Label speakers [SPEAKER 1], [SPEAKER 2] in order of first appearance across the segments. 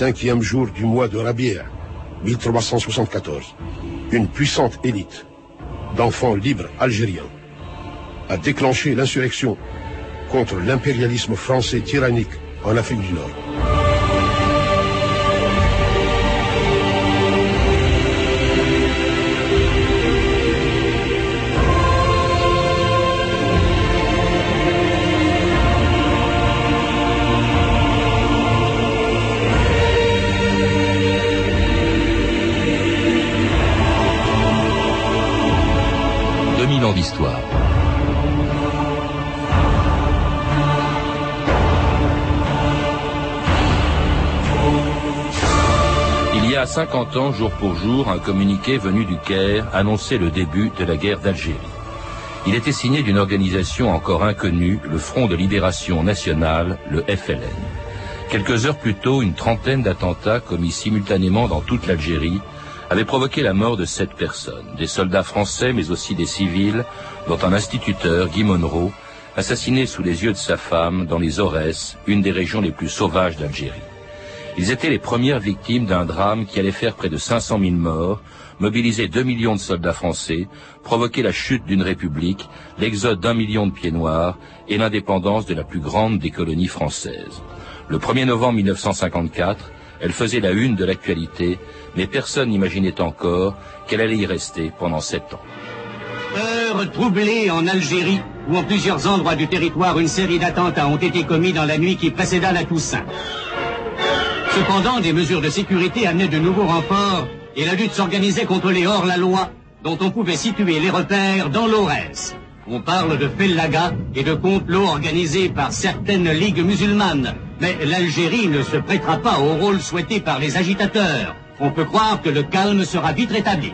[SPEAKER 1] cinquième jour du mois de Rabia, 1374, une puissante élite d'enfants libres algériens a déclenché l'insurrection contre l'impérialisme français tyrannique en Afrique du Nord.
[SPEAKER 2] 50 ans, jour pour jour, un communiqué venu du Caire annonçait le début de la guerre d'Algérie. Il était signé d'une organisation encore inconnue, le Front de Libération Nationale, le FLN. Quelques heures plus tôt, une trentaine d'attentats commis simultanément dans toute l'Algérie avaient provoqué la mort de sept personnes, des soldats français mais aussi des civils, dont un instituteur, Guy Monroe, assassiné sous les yeux de sa femme dans les Aurès, une des régions les plus sauvages d'Algérie. Ils étaient les premières victimes d'un drame qui allait faire près de 500 000 morts, mobiliser 2 millions de soldats français, provoquer la chute d'une république, l'exode d'un million de pieds noirs et l'indépendance de la plus grande des colonies françaises. Le 1er novembre 1954, elle faisait la une de l'actualité, mais personne n'imaginait encore qu'elle allait y rester pendant sept ans.
[SPEAKER 3] Heure troublée en Algérie, où en plusieurs endroits du territoire une série d'attentats ont été commis dans la nuit qui précéda la Toussaint. Cependant, des mesures de sécurité amenaient de nouveaux renforts et la lutte s'organisait contre les hors-la-loi dont on pouvait situer les repères dans l'Aurès. On parle de Fellaga et de complots organisés par certaines ligues musulmanes. Mais l'Algérie ne se prêtera pas au rôle souhaité par les agitateurs. On peut croire que le calme sera vite rétabli.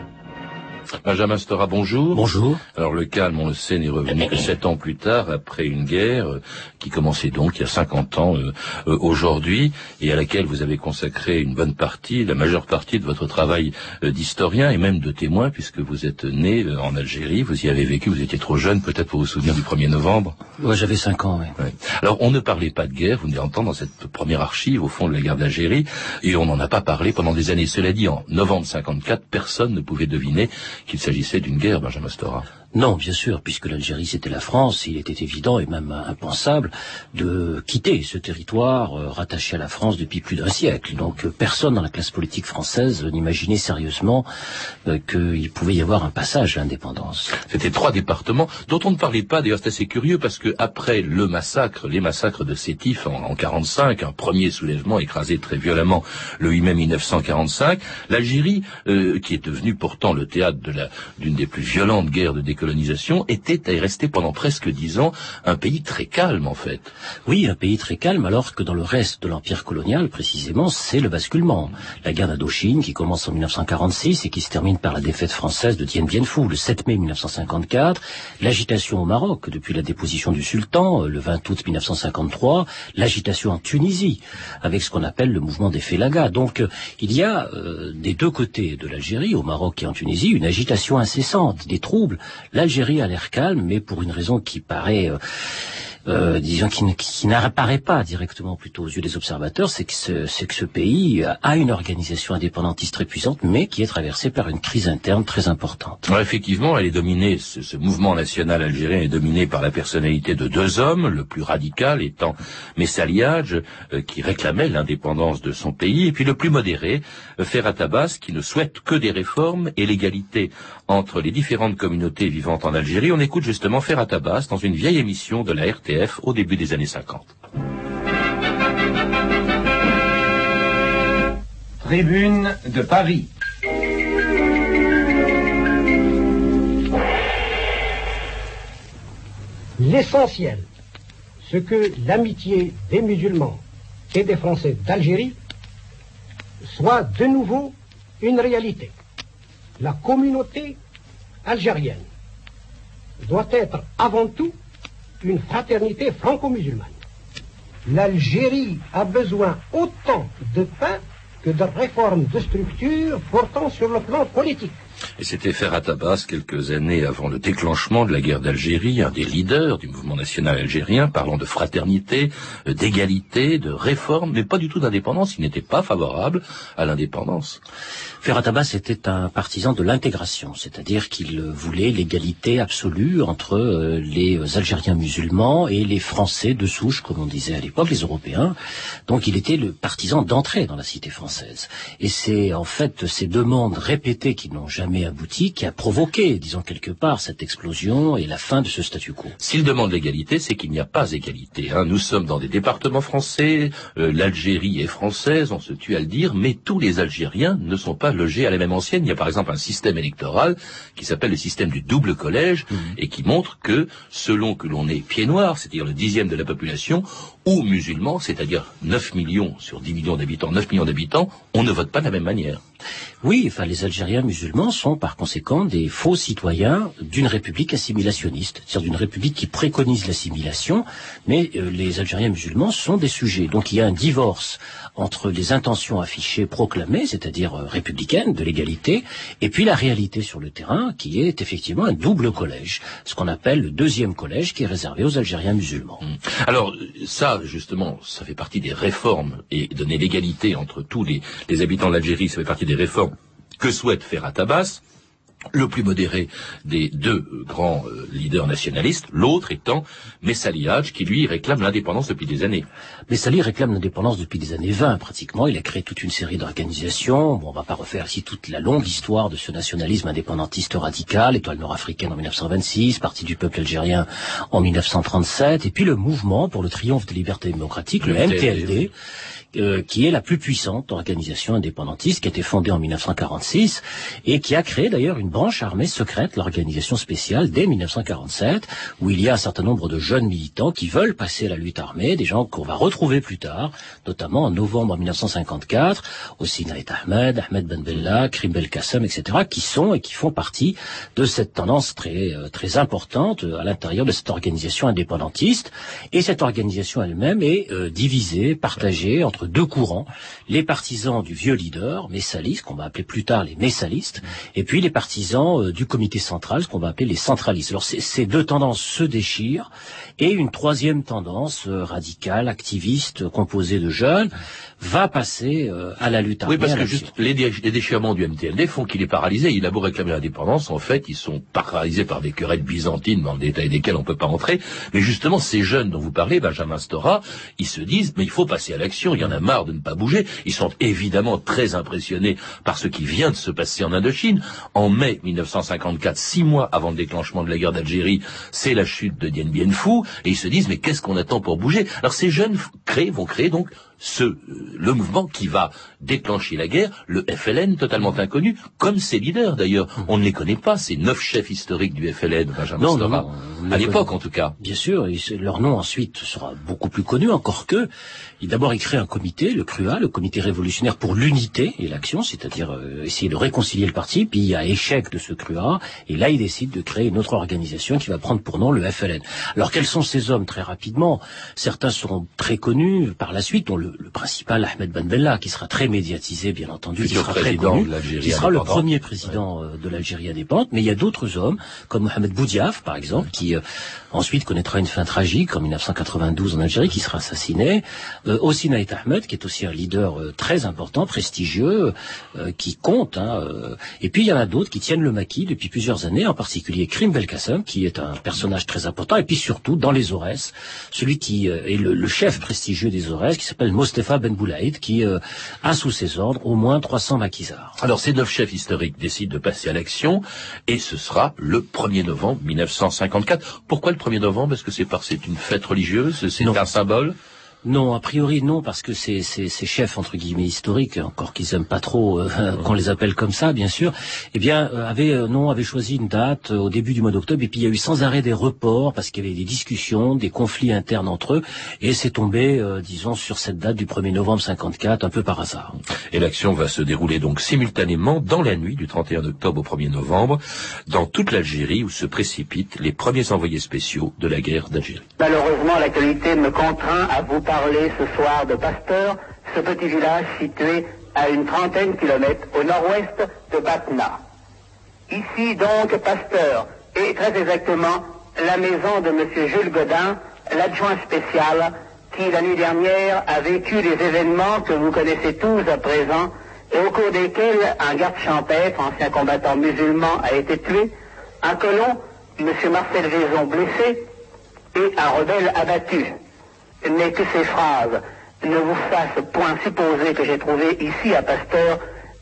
[SPEAKER 2] Benjamin Stora, bonjour.
[SPEAKER 4] Bonjour.
[SPEAKER 2] Alors le calme, on le sait, n'est revenu que sept ans plus tard, après une guerre euh, qui commençait donc il y a 50 ans euh, euh, aujourd'hui, et à laquelle vous avez consacré une bonne partie, la majeure partie de votre travail euh, d'historien et même de témoin, puisque vous êtes né euh, en Algérie, vous y avez vécu, vous étiez trop jeune peut-être pour vous souvenir du 1er novembre.
[SPEAKER 4] Ouais, j'avais 5 ans, oui.
[SPEAKER 2] Ouais. Alors, on ne parlait pas de guerre, vous devez entendre dans cette première archive, au fond de la guerre d'Algérie, et on n'en a pas parlé pendant des années. Cela dit, en novembre 54, personne ne pouvait deviner qu'il s'agissait d'une guerre, Benjamin Stora.
[SPEAKER 4] Non, bien sûr, puisque l'Algérie c'était la France, il était évident et même impensable de quitter ce territoire euh, rattaché à la France depuis plus d'un siècle. Donc euh, personne dans la classe politique française n'imaginait sérieusement euh, qu'il pouvait y avoir un passage à l'indépendance.
[SPEAKER 2] C'était trois départements dont on ne parlait pas. D'ailleurs, c'est assez curieux parce que après le massacre, les massacres de Sétif en, en 45, un premier soulèvement écrasé très violemment le 8 mai 1945, l'Algérie, qui est devenue pourtant le théâtre d'une des plus violentes guerres de décolonisation, était et restait pendant presque dix ans un pays très calme en fait.
[SPEAKER 4] Oui, un pays très calme, alors que dans le reste de l'empire colonial, précisément, c'est le basculement. La guerre d'Indochine, qui commence en 1946 et qui se termine par la défaite française de Dien Bien Phu le 7 mai 1954, l'agitation au Maroc depuis la déposition du sultan euh, le 20 août 1953, l'agitation en Tunisie avec ce qu'on appelle le mouvement des Félagas. Donc euh, il y a euh, des deux côtés de l'Algérie, au Maroc et en Tunisie, une agitation incessante, des troubles. L'Algérie a l'air calme, mais pour une raison qui paraît euh, euh, disons, qui, qui n'apparaît pas directement plutôt aux yeux des observateurs, c'est que, ce, pays a une organisation indépendantiste très puissante, mais qui est traversée par une crise interne très importante.
[SPEAKER 2] Effectivement, elle est dominée, ce, mouvement national algérien est dominé par la personnalité de deux hommes, le plus radical étant Messaliage, euh, qui réclamait l'indépendance de son pays, et puis le plus modéré, euh, Ferhat Abbas, qui ne souhaite que des réformes et l'égalité entre les différentes communautés vivantes en Algérie. On écoute justement Ferhat Abbas dans une vieille émission de la Au début des années 50.
[SPEAKER 5] Tribune de Paris.
[SPEAKER 6] L'essentiel, ce que l'amitié des musulmans et des Français d'Algérie soit de nouveau une réalité. La communauté algérienne doit être avant tout une fraternité franco-musulmane. L'Algérie a besoin autant de pain que de réformes de structure portant sur le plan politique.
[SPEAKER 2] Et c'était Ferhat Abbas, quelques années avant le déclenchement de la guerre d'Algérie, un des leaders du mouvement national algérien, parlant de fraternité, euh, d'égalité, de réforme, mais pas du tout d'indépendance. Il n'était pas favorable à l'indépendance.
[SPEAKER 4] Ferhat Abbas était un partisan de l'intégration, c'est-à-dire qu'il voulait l'égalité absolue entre euh, les Algériens musulmans et les Français de souche, comme on disait à l'époque, les Européens. Donc il était le partisan d'entrer dans la cité française. Et c'est en fait ces demandes répétées qui n'ont jamais abouti qui a provoqué, disons quelque part, cette explosion et la fin de ce statu quo.
[SPEAKER 2] S'il demande l'égalité, c'est qu'il n'y a pas égalité. Hein. Nous sommes dans des départements français, euh, l'Algérie est française, on se tue à le dire, mais tous les Algériens ne sont pas logés à la même ancienne. Il y a par exemple un système électoral qui s'appelle le système du double collège mmh. et qui montre que selon que l'on est pied noir, c'est-à-dire le dixième de la population, ou musulman, c'est-à-dire 9 millions sur 10 millions d'habitants, 9 millions d'habitants, on ne vote pas de la même manière.
[SPEAKER 4] Oui, enfin les Algériens musulmans sont par conséquent des faux citoyens d'une république assimilationniste, c'est-à-dire d'une république qui préconise l'assimilation, mais euh, les Algériens musulmans sont des sujets. Donc il y a un divorce entre les intentions affichées, proclamées, c'est-à-dire euh, républicaines, de l'égalité, et puis la réalité sur le terrain, qui est effectivement un double collège, ce qu'on appelle le deuxième collège, qui est réservé aux Algériens musulmans. Mmh.
[SPEAKER 2] Alors ça, justement, ça fait partie des réformes et donner l'égalité entre tous les, les habitants de l'Algérie, ça fait partie des réformes que souhaite faire Atabas le plus modéré des deux grands euh, leaders nationalistes, l'autre étant Messali qui lui réclame l'indépendance depuis des années.
[SPEAKER 4] Messali réclame l'indépendance depuis des années 20 pratiquement. Il a créé toute une série d'organisations. Bon, on va pas refaire ici toute la longue histoire de ce nationalisme indépendantiste radical, étoile nord-africaine en 1926, Parti du peuple algérien en 1937, et puis le mouvement pour le triomphe des libertés démocratiques, le, MTLD euh, qui est la plus puissante organisation indépendantiste, qui a été fondée en 1946 et qui a créé d'ailleurs une branche armée secrète, l'organisation spéciale, dès 1947, où il y a un certain nombre de jeunes militants qui veulent passer à la lutte armée, des gens qu'on va retrouver plus tard, notamment en novembre 1954, aussi Naït Ahmed, Ahmed Ben Bella, Krim Belkacem, etc., qui sont et qui font partie de cette tendance très, euh, très importante à l'intérieur de cette organisation indépendantiste. Et cette organisation elle-même est euh, divisée, partagée entre deux courants, les partisans du vieux leader, Messalis, qu'on va appeler plus tard les Messalistes, et puis les partisans euh, du comité central, ce qu'on va appeler les centralistes. Alors ces deux tendances se déchirent, et une troisième tendance euh, radicale, activiste, composée de jeunes, va passer euh, à la lutte
[SPEAKER 2] armée. Oui, parce que juste les, déchirements du MTLD font qu'il est paralysé. Il a beau réclamer l'indépendance, en fait, ils sont paralysés par des querelles byzantines dans le détail desquelles on ne peut pas entrer. Mais justement, ces jeunes dont vous parlez, Benjamin Stora, ils se disent, mais il faut passer à l'action, il y en a marre de ne pas bouger. Ils sont évidemment très impressionnés par ce qui vient de se passer en Indochine. En mai 1954, six mois avant le déclenchement de la guerre d'Algérie, c'est la chute de Dien Bien Phu, et ils se disent, mais qu'est-ce qu'on attend pour bouger? Alors ces jeunes créent, vont créer donc ce, euh, le mouvement qui va déclencher la guerre, le FLN totalement inconnu, comme ses leaders d'ailleurs. On ne les connaît pas, ces neuf chefs historiques du FLN, Benjamin non, non, à l'époque en tout cas.
[SPEAKER 4] Bien sûr, et leur nom ensuite sera beaucoup plus connu, encore que, d'abord il crée un comité, le CRUA, le comité révolutionnaire pour l'unité et l'action, c'est-à-dire euh, essayer de réconcilier le parti, puis il y a échec de ce CRUA, et là il décide de créer une autre organisation qui va prendre pour nom le FLN. Alors quels sont ces hommes très rapidement? Certains seront très connus par la suite, le, principal Ahmed Ben Bella, qui sera très médiatisé bien entendu, qui sera très connu, qui sera le premier président euh, de l'Algérie indépendante, mais il y a d'autres hommes, comme Mohamed Boudiaf par exemple, qui euh, ensuite connaîtra une fin tragique en 1992 en Algérie, qui sera assassiné. Euh, aussi Naït Ahmed, qui est aussi un leader euh, très important, prestigieux, euh, qui compte. Hein, euh. et puis il y en a d'autres qui tiennent le maquis depuis plusieurs années, en particulier Krim Belkacem, qui est un personnage très important, et puis surtout dans les Aurès, celui qui est le, chef prestigieux des Aurès, qui s'appelle Mostefa Ben Boulaïd, qui a sous ses ordres au moins 300 maquisards.
[SPEAKER 2] Alors ces neuf chefs historiques décident de passer à l'action, et ce sera le 1er novembre 1954. Pourquoi 1er novembre? Est-ce que c'est parce que c'est une fête religieuse C'est un symbole?
[SPEAKER 4] Non, a priori non, parce que ces, ces, ces chefs entre guillemets historiques, encore qu'ils aiment pas trop euh, qu'on les appelle comme ça, bien sûr, eh bien euh, avaient euh, non avaient choisi une date au début du mois d'octobre, et puis il y a eu sans arrêt des reports parce qu'il y avait des discussions, des conflits internes entre eux, et c'est tombé, disons, sur cette date du 1er novembre 54, un peu par hasard.
[SPEAKER 2] Et l'action va se dérouler donc simultanément dans la nuit du 31 octobre au 1er novembre, dans toute l'Algérie où se précipitent les premiers envoyés spéciaux de la guerre d'Algérie.
[SPEAKER 7] Malheureusement, l'actualité me contraint à vous parler ce soir de Pasteur, ce petit village situé à une trentaine de kilomètres au nord-ouest de Batna. Ici donc Pasteur, et très exactement la maison de M. Jules Godin, l'adjoint spécial, qui la nuit dernière a vécu des événements que vous connaissez tous à présent, et au cours desquels un garde champêtre, ancien combattant musulman, a été tué, un colon, M. Marcel Vaison, blessé, et un rebelle abattu. Mais que ces phrases ne vous fassent point supposer que j'ai trouvé ici à Pasteur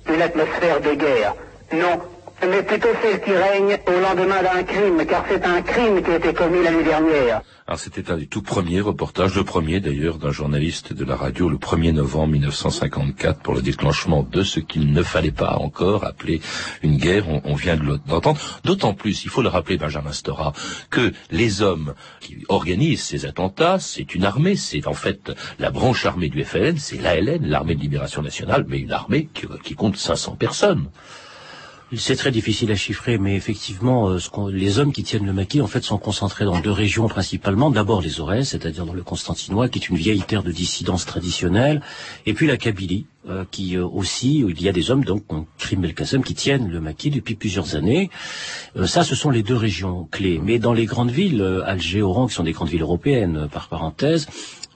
[SPEAKER 7] une atmosphère de guerre. Non, mais plutôt celle qui règne au lendemain d'un crime, car c'est un crime qui a été commis la nuit dernière.
[SPEAKER 2] Alors c'était un des tout premiers reportages, le premier d'ailleurs d'un journaliste de la radio le 1er novembre 1954 pour le déclenchement de ce qu'il ne fallait pas encore appeler une guerre, on, vient de l'entendre. D'autant plus, il faut le rappeler Benjamin Stora, que les hommes qui organisent ces attentats, c'est une armée, c'est en fait la branche armée du FLN, c'est l'ALN, l'armée de libération nationale, mais une armée qui, qui compte 500 personnes.
[SPEAKER 4] C'est très difficile à chiffrer, mais effectivement, euh, les hommes qui tiennent le maquis, en fait, sont concentrés dans deux régions principalement. D'abord les Aurès, c'est-à-dire dans le Constantinois, qui est une vieille terre de dissidence traditionnelle, et puis la Kabylie, euh, qui euh, aussi, il y a des hommes, donc, Krim El Kassem, qui tiennent le maquis depuis plusieurs années. ça, ce sont les deux régions clés. Mais dans les grandes villes, Alger, Oran, qui sont des grandes villes européennes, par parenthèse,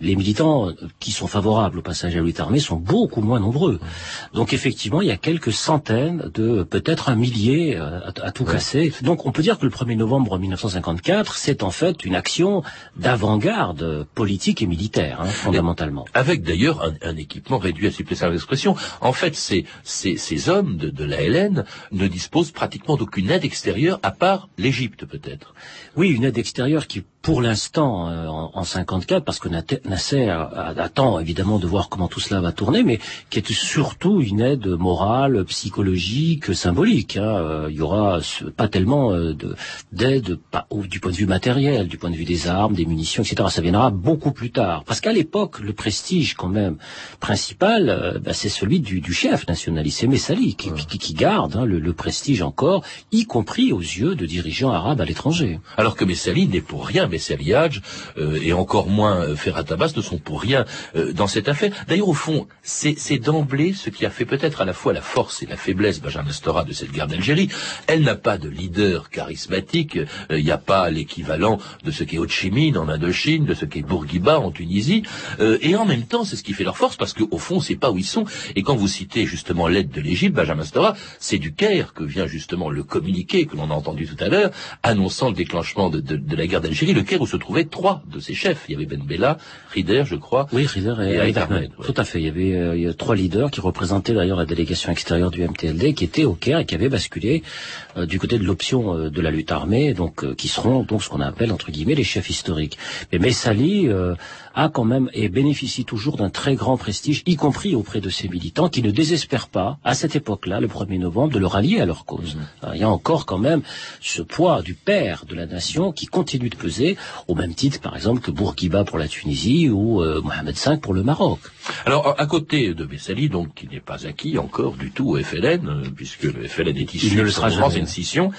[SPEAKER 4] les militants qui sont favorables au passage à l'unité armée sont beaucoup moins nombreux. Donc effectivement, il y a quelques centaines de peut-être un millier euh, à, tout casser. Donc on peut dire que le 1er novembre 1954, c'est en fait une action d'avant-garde politique et militaire, hein, fondamentalement.
[SPEAKER 2] avec d'ailleurs un, équipement réduit à supplément d'expression. En fait, ces, ces, hommes de, de la LN ne disposent pratiquement d'aucune aide extérieure à part l'Égypte peut-être.
[SPEAKER 4] Oui, une aide extérieure qui pour l'instant euh, en, en 54, parce que Nasser attend évidemment de voir comment tout cela va tourner, mais qui est surtout une aide morale, psychologique, symbolique. Hein. Euh, il y aura pas tellement euh, d'aide du point de vue matériel, du point de vue des armes, des munitions, etc. Ça viendra beaucoup plus tard, parce qu'à l'époque, le prestige quand même principal, bah, c'est celui du, chef nationaliste, c'est Messali qui, qui, garde hein, le, prestige encore, y compris aux yeux de dirigeants arabes à l'étranger.
[SPEAKER 2] Alors que Messali n'est pour rien Euh, et encore moins euh, Ferrat Abbas ne sont pour rien euh, dans cette affaire. D'ailleurs, au fond, c'est d'emblée ce qui a fait peut-être à la fois la force et la faiblesse Benjamin Stora de cette guerre d'Algérie. Elle n'a pas de leader charismatique. Il n'y a pas l'équivalent de ce qu'est Ho Chi Minh en Indochine, de ce qu'est Bourguiba en Tunisie. et en même temps, c'est ce qui fait leur force parce qu'au fond, on ne sait pas où ils sont. Et quand vous citez justement l'aide de l'Égypte, Benjamin Stora, c'est du Caire que vient justement le communiqué que l'on a entendu tout à l'heure, annonçant le déclenchement de, de la guerre d'Algérie le Caire où se trouvaient trois de ses chefs. Il y avait Ben Bella, Rider, je crois.
[SPEAKER 4] Oui, Rider et, Ahmed. Tout à fait. Il y avait euh, trois leaders qui représentaient d'ailleurs la délégation extérieure du MTLD, qui étaient au Caire et qui avaient basculé euh, du côté de l'option euh, de la lutte armée, donc qui seront donc ce qu'on appelle entre guillemets les chefs historiques. Mais Messali a quand même et bénéficie toujours d'un très grand prestige, y compris auprès de ses militants, qui ne désespèrent pas, à cette époque-là, le 1er novembre, de le rallier à leur cause. Mmh. Il y a encore quand même ce poids du père de la nation qui continue de peser, au même titre, par exemple, que Bourguiba pour la Tunisie ou euh, Mohamed V pour le Maroc.
[SPEAKER 2] Alors, à côté de Bessali, donc, qui n'est pas acquis encore du tout au FLN, euh, puisque le FLN est issu de une scission,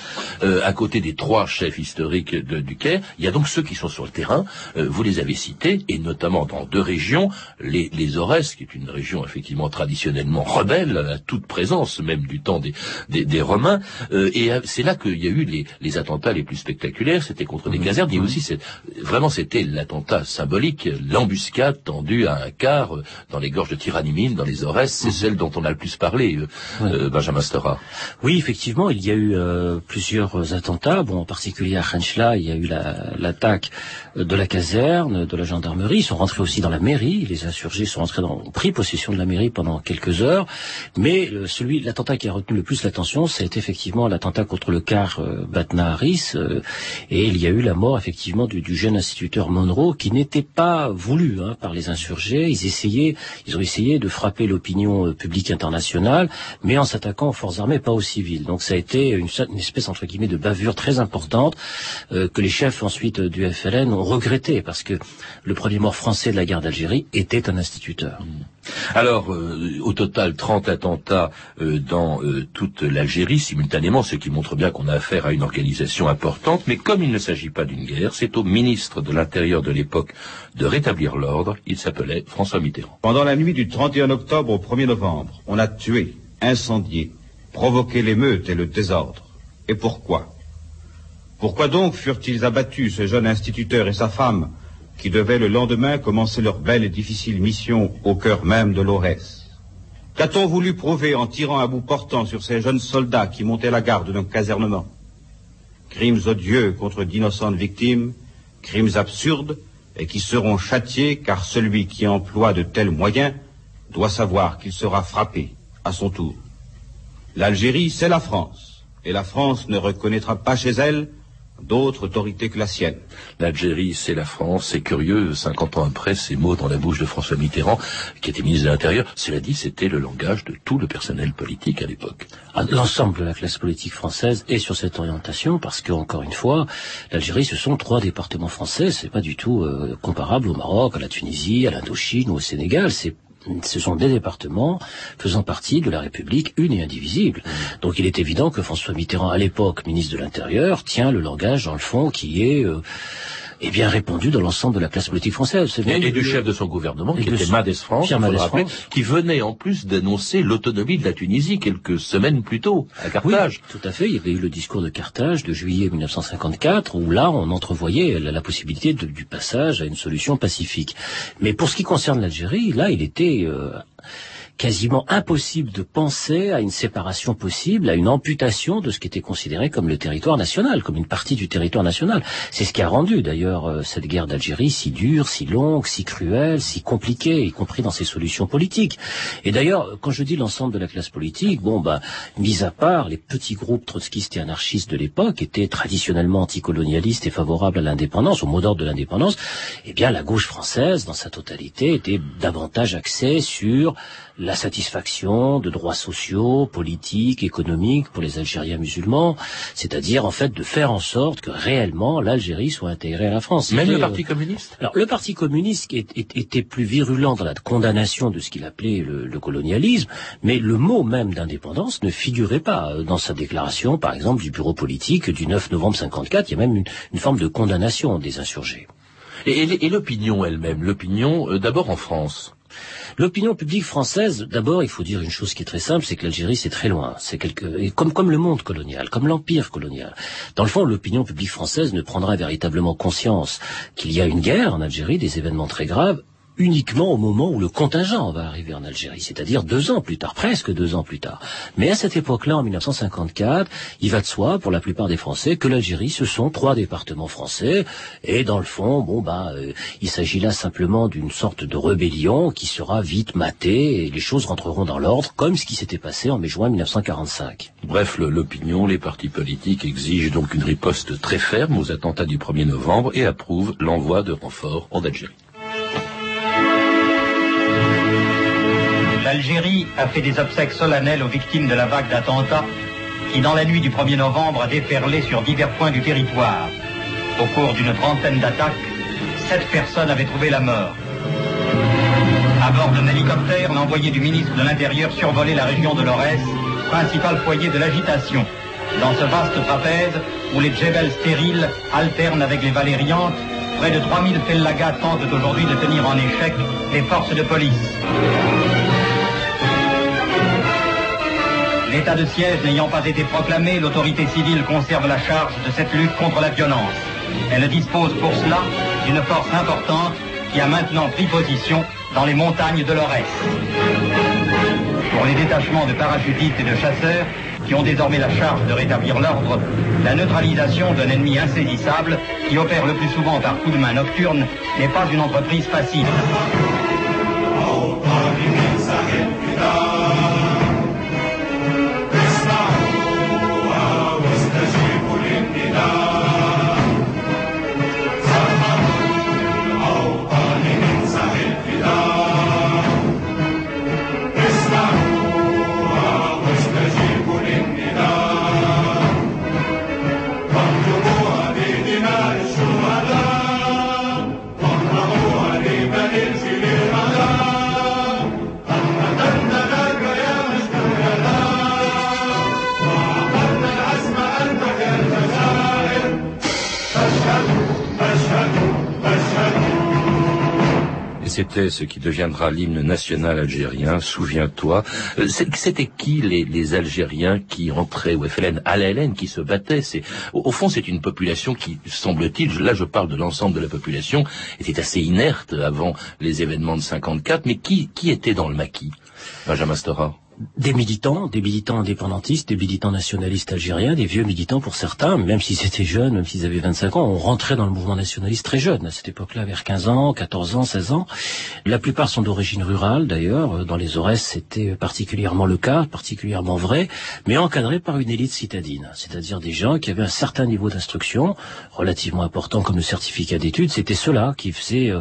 [SPEAKER 2] euh, à côté des trois chefs historiques du Caire, il y a donc ceux qui sont sur le terrain, vous les avez cités, et notamment dans deux régions, les, les Aurès, qui est une région effectivement traditionnellement rebelle, à toute présence même du temps des, des, Romains, euh, et c'est là qu'il y a eu les, les, attentats les plus spectaculaires, c'était contre des mmh. casernes, et mmh. aussi vraiment c'était l'attentat symbolique, l'embuscade tendue à un quart euh, dans les gorges de Tyranimine, dans les Aurès, c'est mmh. celle dont on a le plus parlé, euh, Benjamin Stora.
[SPEAKER 4] Oui, effectivement, il y a eu plusieurs attentats, bon en particulier à Khenchla, il y a eu l'attaque de la caserne, de la gendarmerie, ils sont rentrés aussi dans la mairie, les insurgés sont rentrés dans, ont pris possession de la mairie pendant quelques heures, mais euh, celui, l'attentat qui a retenu le plus l'attention, c'est effectivement l'attentat contre le car euh, Batna Harris, euh, et il y a eu la mort effectivement du, jeune instituteur Monroe, qui n'était pas voulu hein, par les insurgés, ils essayaient, ils ont essayé de frapper l'opinion publique internationale, mais en s'attaquant aux forces armées, pas aux civils. Donc ça a été une, une espèce entre guillemets de bavure très importante que les chefs ensuite du FLN ont regretté, parce que le premier mort français de la guerre d'Algérie était un instituteur.
[SPEAKER 2] Alors, euh, au total, 30 attentats euh, dans euh, toute l'Algérie simultanément, ce qui montre bien qu'on a affaire à une organisation importante, mais comme il ne s'agit pas d'une guerre, c'est au ministre de l'Intérieur de l'époque de rétablir l'ordre, il s'appelait François Mitterrand.
[SPEAKER 8] Pendant la nuit du 31 octobre au 1er novembre, on a tué, incendié, provoqué l'émeute et le désordre. Et pourquoi? Pourquoi donc furent-ils abattus, ce jeune instituteur et sa femme, qui devaient le lendemain commencer leur belle et difficile mission au cœur même de l'Aurès Qu'a-t-on voulu prouver en tirant à bout portant sur ces jeunes soldats qui montaient la garde d'un casernement Crimes odieux contre d'innocentes victimes, crimes absurdes, et qui seront châtiés car celui qui emploie de tels moyens doit savoir qu'il sera frappé à son tour. L'Algérie, c'est la France, et la France ne reconnaîtra pas chez elle d'autres autorités que la sienne.
[SPEAKER 2] L'Algérie, c'est la France. C'est curieux, 50 ans après, ces mots dans la bouche de François Mitterrand, qui était ministre de l'Intérieur. Cela dit, c'était le langage de tout le personnel politique à l'époque.
[SPEAKER 4] Ah, l'ensemble de la classe politique française est sur cette orientation, parce que, encore une fois, l'Algérie, ce sont trois départements français. C'est pas du tout euh, comparable au Maroc, à la Tunisie, à l'Indochine ou au Sénégal. C'est ce sont des départements faisant partie de la République une et indivisible. Donc il est évident que François Mitterrand, à l'époque ministre de l'Intérieur, tient le langage, dans le fond, qui est... Euh, eh bien répondu dans l'ensemble de la classe politique française.
[SPEAKER 2] Et, et, du chef de son gouvernement, qui était Madès France, qui venait en plus d'annoncer l'autonomie de la Tunisie quelques semaines plus tôt, à Carthage.
[SPEAKER 4] tout à fait. Il y avait eu le discours de Carthage de juillet 1954, où là, on entrevoyait la, la possibilité de, du passage à une solution pacifique. Mais pour ce qui concerne l'Algérie, là, il était... Euh, quasiment impossible de penser à une séparation possible, à une amputation de ce qui était considéré comme le territoire national, comme une partie du territoire national. C'est ce qui a rendu d'ailleurs euh, cette guerre d'Algérie si dure, si longue, si cruelle, si compliquée, y compris dans ses solutions politiques. Et d'ailleurs, quand je dis l'ensemble de la classe politique, bon, bah, mis à part les petits groupes trotskistes et anarchistes de l'époque, étaient traditionnellement anticolonialistes et favorables à l'indépendance, au mot d'ordre de l'indépendance, eh bien, la gauche française, dans sa totalité, était davantage axée sur la satisfaction de droits sociaux, politiques, économiques pour les Algériens musulmans, c'est-à-dire en fait de faire en sorte que réellement l'Algérie soit intégrée à la France.
[SPEAKER 2] Même le Parti communiste?
[SPEAKER 4] Alors le Parti communiste était plus virulent dans la condamnation de ce qu'il appelait le, colonialisme, mais le mot même d'indépendance ne figurait pas euh, dans sa déclaration, par exemple, du bureau politique du 9 novembre 54. Il y a même une, forme de condamnation des insurgés.
[SPEAKER 2] Et, et l'opinion elle-même, l'opinion euh, d'abord en France
[SPEAKER 4] L'opinion publique française, d'abord, il faut dire une chose qui est très simple, c'est que l'Algérie, c'est très loin. C'est quelque, comme, comme le monde colonial, comme l'empire colonial. Dans le fond, l'opinion publique française ne prendra véritablement conscience qu'il y a une guerre en Algérie, des événements très graves, uniquement au moment où le contingent va arriver en Algérie, c'est-à-dire deux ans plus tard, presque deux ans plus tard. Mais à cette époque-là, en 1954, il va de soi, pour la plupart des Français, que l'Algérie, ce sont trois départements français, et dans le fond, bon, bah, euh, il s'agit là simplement d'une sorte de rébellion qui sera vite matée, et les choses rentreront dans l'ordre, comme ce qui s'était passé en mai-juin 1945.
[SPEAKER 2] Bref, l'opinion, les partis politiques exigent donc une riposte très ferme aux attentats du 1er novembre et approuvent l'envoi de renforts en Algérie.
[SPEAKER 9] A fait des obsèques solennelles aux victimes de la vague d'attentats qui, dans la nuit du 1er novembre, a déferlé sur divers points du territoire. Au cours d'une trentaine d'attaques, sept personnes avaient trouvé la mort. À bord d'un hélicoptère, l'envoyé du ministre de l'Intérieur survolait la région de l'Orès, principal foyer de l'agitation. Dans ce vaste trapèze, où les djebels stériles alternent avec les valériantes, près de 3000 fellagas tentent aujourd'hui de tenir en échec les forces de police. L'état de siège n'ayant pas été proclamé, l'autorité civile conserve la charge de cette lutte contre la violence. Elle dispose pour cela d'une force importante qui a maintenant pris position dans les montagnes de l'Orès. Pour les détachements de parachutistes et de chasseurs, qui ont désormais la charge de rétablir l'ordre, la neutralisation d'un ennemi insaisissable, qui opère le plus souvent par coup de main nocturne, n'est pas une entreprise facile.
[SPEAKER 2] C'était ce qui deviendra l'hymne national algérien, souviens-toi. Euh, c'était qui les, Algériens qui entraient au FLN, à la qui se battaient? C'est, au, fond, c'est une population qui, semble-t-il, là je parle de l'ensemble de la population, était assez inerte avant les événements de 54, mais qui, qui était dans le maquis? Benjamin Stora
[SPEAKER 4] des militants, des militants indépendantistes, des militants nationalistes algériens, des vieux militants pour certains, même s'ils étaient jeunes, même s'ils avaient 25 ans, on rentrait dans le mouvement nationaliste très jeune, à cette époque-là, vers 15 ans, 14 ans, 16 ans. La plupart sont d'origine rurale, d'ailleurs. Dans les Aurès, c'était particulièrement le cas, particulièrement vrai, mais encadré par une élite citadine, c'est-à-dire des gens qui avaient un certain niveau d'instruction, relativement important comme le certificat d'études. C'était ceux-là qui faisaient euh,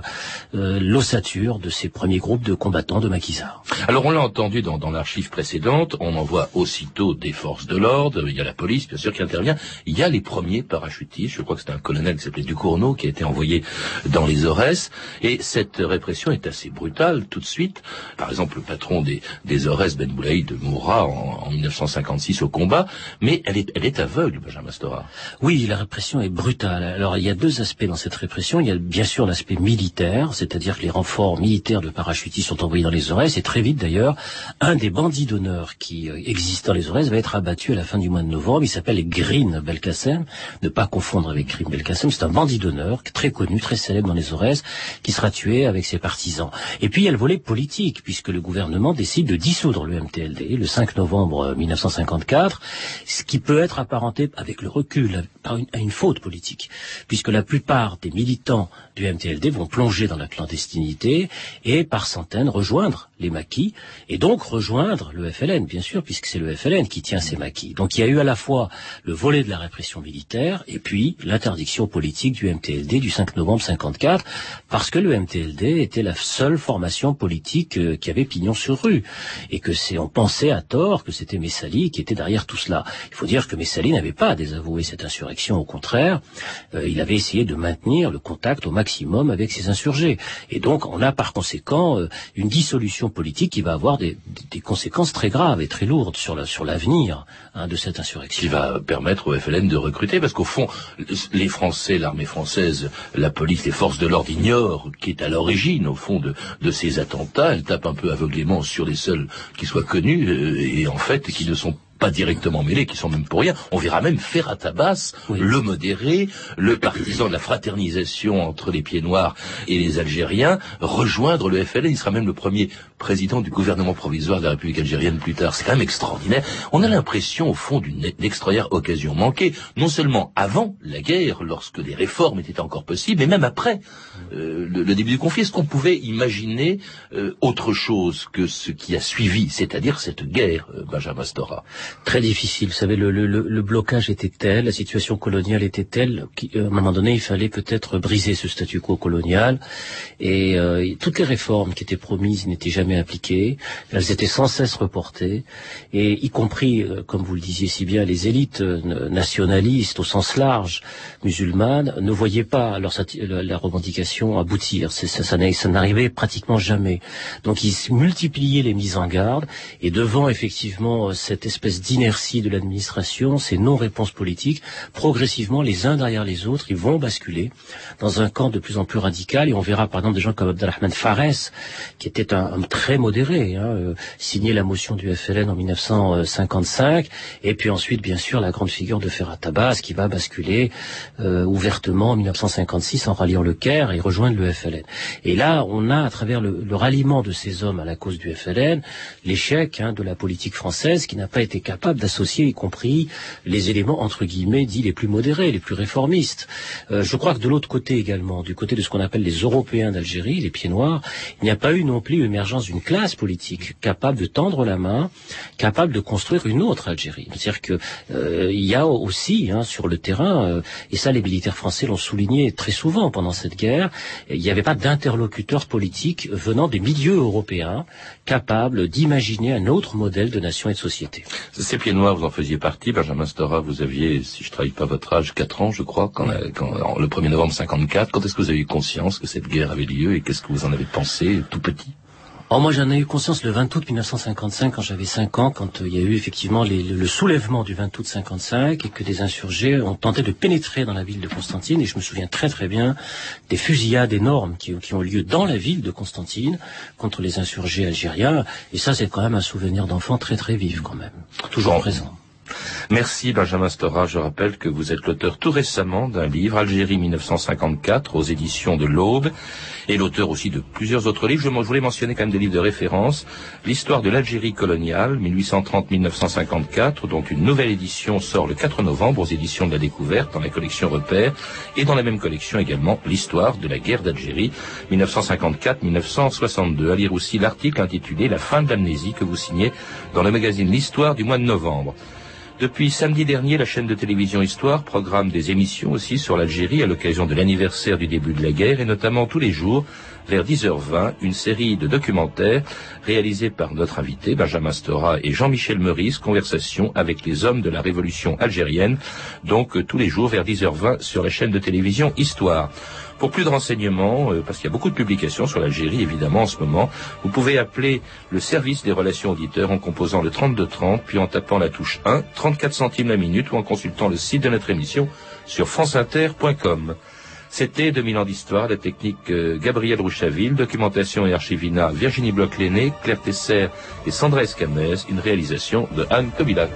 [SPEAKER 4] euh, l'ossature de ces premiers groupes de combattants de maquisards.
[SPEAKER 2] Alors on l'a entendu dans, dans l'archive précédente, on envoie aussitôt des forces de l'ordre, il y a la police bien sûr qui intervient, il y a les premiers parachutistes, je crois que c'était un colonel qui s'appelait Ducournau qui a été envoyé dans les Aurès, et cette répression est assez brutale tout de suite. Par exemple, le patron des, des Aurès, Ben Boulaïd, mourra en, en 1956 au combat, mais elle est, elle est aveugle, Benjamin Stora.
[SPEAKER 4] Oui, la répression est brutale. Alors il y a deux aspects dans cette répression. Il y a bien sûr l'aspect militaire, c'est-à-dire que les renforts militaires de parachutistes sont envoyés dans les Aurès, et très vite d'ailleurs, un des bandits d'honneur qui euh, existe dans les Aurès va être abattu à la fin du mois de novembre. Il s'appelle Green Belkacem. Ne pas confondre avec Green Belkacem. C'est un bandit d'honneur très connu, très célèbre dans les Aurès, qui sera tué avec ses partisans. Et puis il y a le volet politique, puisque le gouvernement décide de dissoudre le MTLD le 5 novembre 1954, ce qui peut être apparenté avec le recul à une, à une faute politique, puisque la plupart des militants du MTLD vont plonger dans la clandestinité et par centaines rejoindre les maquis et donc rejoindre le FLN, bien sûr, puisque c'est le FLN qui tient ces maquis. Donc il y a eu à la fois le volet de la répression militaire et puis l'interdiction politique du MTLD du 5 novembre 54, parce que le MTLD était la seule formation politique euh, qui avait pignon sur rue et que c'est on pensait à tort que c'était Messali qui était derrière tout cela. Il faut dire que Messali n'avait pas désavoué cette insurrection, au contraire, euh, il avait essayé de maintenir le contact au maximum avec ses insurgés. Et donc on a par conséquent euh, une dissolution politique qui va avoir des, des conséquences très graves et très lourdes sur sur l'avenir hein, de cette insurrection.
[SPEAKER 2] Qui va permettre au FLN de recruter, parce qu'au fond, les Français, l'armée française, la police, les forces de l'ordre ignorent qui est à l'origine, au fond, de, de ces attentats. Elles tapent un peu aveuglément sur les seuls qui soient connus euh, et en fait qui ne sont pas directement mêlés, qui sont même pour rien. On verra même Ferrat Abbas, le modéré, le partisan de la fraternisation entre les pieds noirs et les Algériens, rejoindre le FLN. Il sera même le premier président du gouvernement provisoire de la République algérienne plus tard. C'est quand même extraordinaire. On a l'impression, au fond, d'une extraordinaire occasion manquée, non seulement avant la guerre, lorsque des réformes étaient encore possibles, mais même après le, le, début du conflit. Est-ce qu'on pouvait imaginer euh, autre chose que ce qui a suivi, c'est-à-dire cette guerre, euh, Benjamin Stora?
[SPEAKER 4] Très difficile. Vous savez, le, le, le, blocage était tel, la situation coloniale était telle qu'à un moment donné, il fallait peut-être briser ce statu quo colonial. Et toutes les réformes qui étaient promises n'étaient jamais appliquées. Elles étaient sans cesse reportées. Et y compris, comme vous le disiez si bien, les élites nationalistes au sens large, musulmanes, ne voyaient pas leur, la revendication aboutir. Ça, ça, ça n'arrivait pratiquement jamais. Donc ils multipliaient les mises en garde. Et devant effectivement cette espèce d'inertie de l'administration, ces non-réponses politiques, progressivement, les uns derrière les autres, ils vont basculer dans un camp de plus en plus radical. Et on verra par exemple des gens comme Abdelrahman Fares, qui était un, un très modéré, hein, euh, signé la motion du FLN en 1955. Et puis ensuite, bien sûr, la grande figure de Ferrat Abbas, qui va basculer euh, ouvertement en 1956 en ralliant le Caire et rejoindre le FLN. Et là, on a, à travers le, le ralliement de ces hommes à la cause du FLN, l'échec hein, de la politique française qui n'a pas été capable d'associer, y compris les éléments entre guillemets dits les plus modérés, les plus réformistes. Euh, je crois que de l'autre côté également, du côté de ce qu'on appelle les Européens d'Algérie, les pieds noirs, il n'y a pas eu non plus l'émergence d'une classe politique capable de tendre la main, capable de construire une autre Algérie. C'est-à-dire que euh, il y a aussi hein, sur le terrain, euh, et ça les militaires français l'ont souligné très souvent pendant cette guerre, il n'y avait pas d'interlocuteurs politiques venant des milieux européens capables d'imaginer un autre modèle de nation et de société.
[SPEAKER 2] Ces pieds noirs, vous en faisiez partie. Benjamin Stora, vous aviez, si je ne trahis pas votre âge, 4 ans, je crois, quand, quand le 1er novembre 54. Quand est-ce que vous avez eu conscience que cette guerre avait lieu et qu'est-ce que vous en avez pensé tout petit?
[SPEAKER 4] Oh, moi j'en ai eu conscience le 20 août 1955 quand j'avais 5 ans, quand euh, il y a eu effectivement les, le, le, soulèvement du 20 août 55 et que des insurgés ont tenté de pénétrer dans la ville de Constantine et je me souviens très très bien des fusillades énormes qui, qui ont lieu dans la ville de Constantine contre les insurgés algériens et ça c'est quand même un souvenir d'enfant très très vif quand même, toujours bon. présent.
[SPEAKER 2] Merci Benjamin Stora. Je rappelle que vous êtes l'auteur tout récemment d'un livre, Algérie 1954, aux éditions de l'Aube, et l'auteur aussi de plusieurs autres livres. Je, voulais mentionner quand même des livres de référence. L'histoire de l'Algérie coloniale, 1830-1954, dont une nouvelle édition sort le 4 novembre aux éditions de la Découverte, dans la collection Repère, et dans la même collection également l'histoire de la guerre d'Algérie, 1954-1962. À lire aussi l'article intitulé La fin de l'amnésie que vous signez dans le magazine L'Histoire du mois de novembre. Depuis samedi dernier, la chaîne de télévision Histoire programme des émissions aussi sur l'Algérie à l'occasion de l'anniversaire du début de la guerre et notamment tous les jours, vers 10h20, une série de documentaires réalisés par notre invité Benjamin Stora et Jean-Michel Meurice, conversation avec les hommes de la révolution algérienne, donc tous les jours vers 10h20 sur la chaîne de télévision Histoire. Pour plus de renseignements, euh, parce qu'il y a beaucoup de publications sur l'Algérie, évidemment, en ce moment, vous pouvez appeler le service des relations auditeurs en composant le 3230, puis en tapant la touche 1, 34 centimes la minute, ou en consultant le site de notre émission sur franceinter.com. C'était 2000 ans d'histoire, la technique euh, Gabriel Rouchaville, documentation et archivina Virginie Bloch-Léné, Claire Tesser et Sandra Escamez, une réalisation de Anne Kobilac.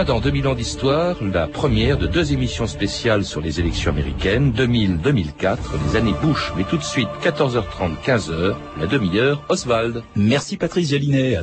[SPEAKER 2] Demain, dans 2000 ans d'histoire, la première de deux émissions spéciales sur les élections américaines, 2000-2004, les années Bush. Mais tout de suite, 14h30, 15h, la demi-heure, Oswald.
[SPEAKER 10] Merci Patrice Jalinet.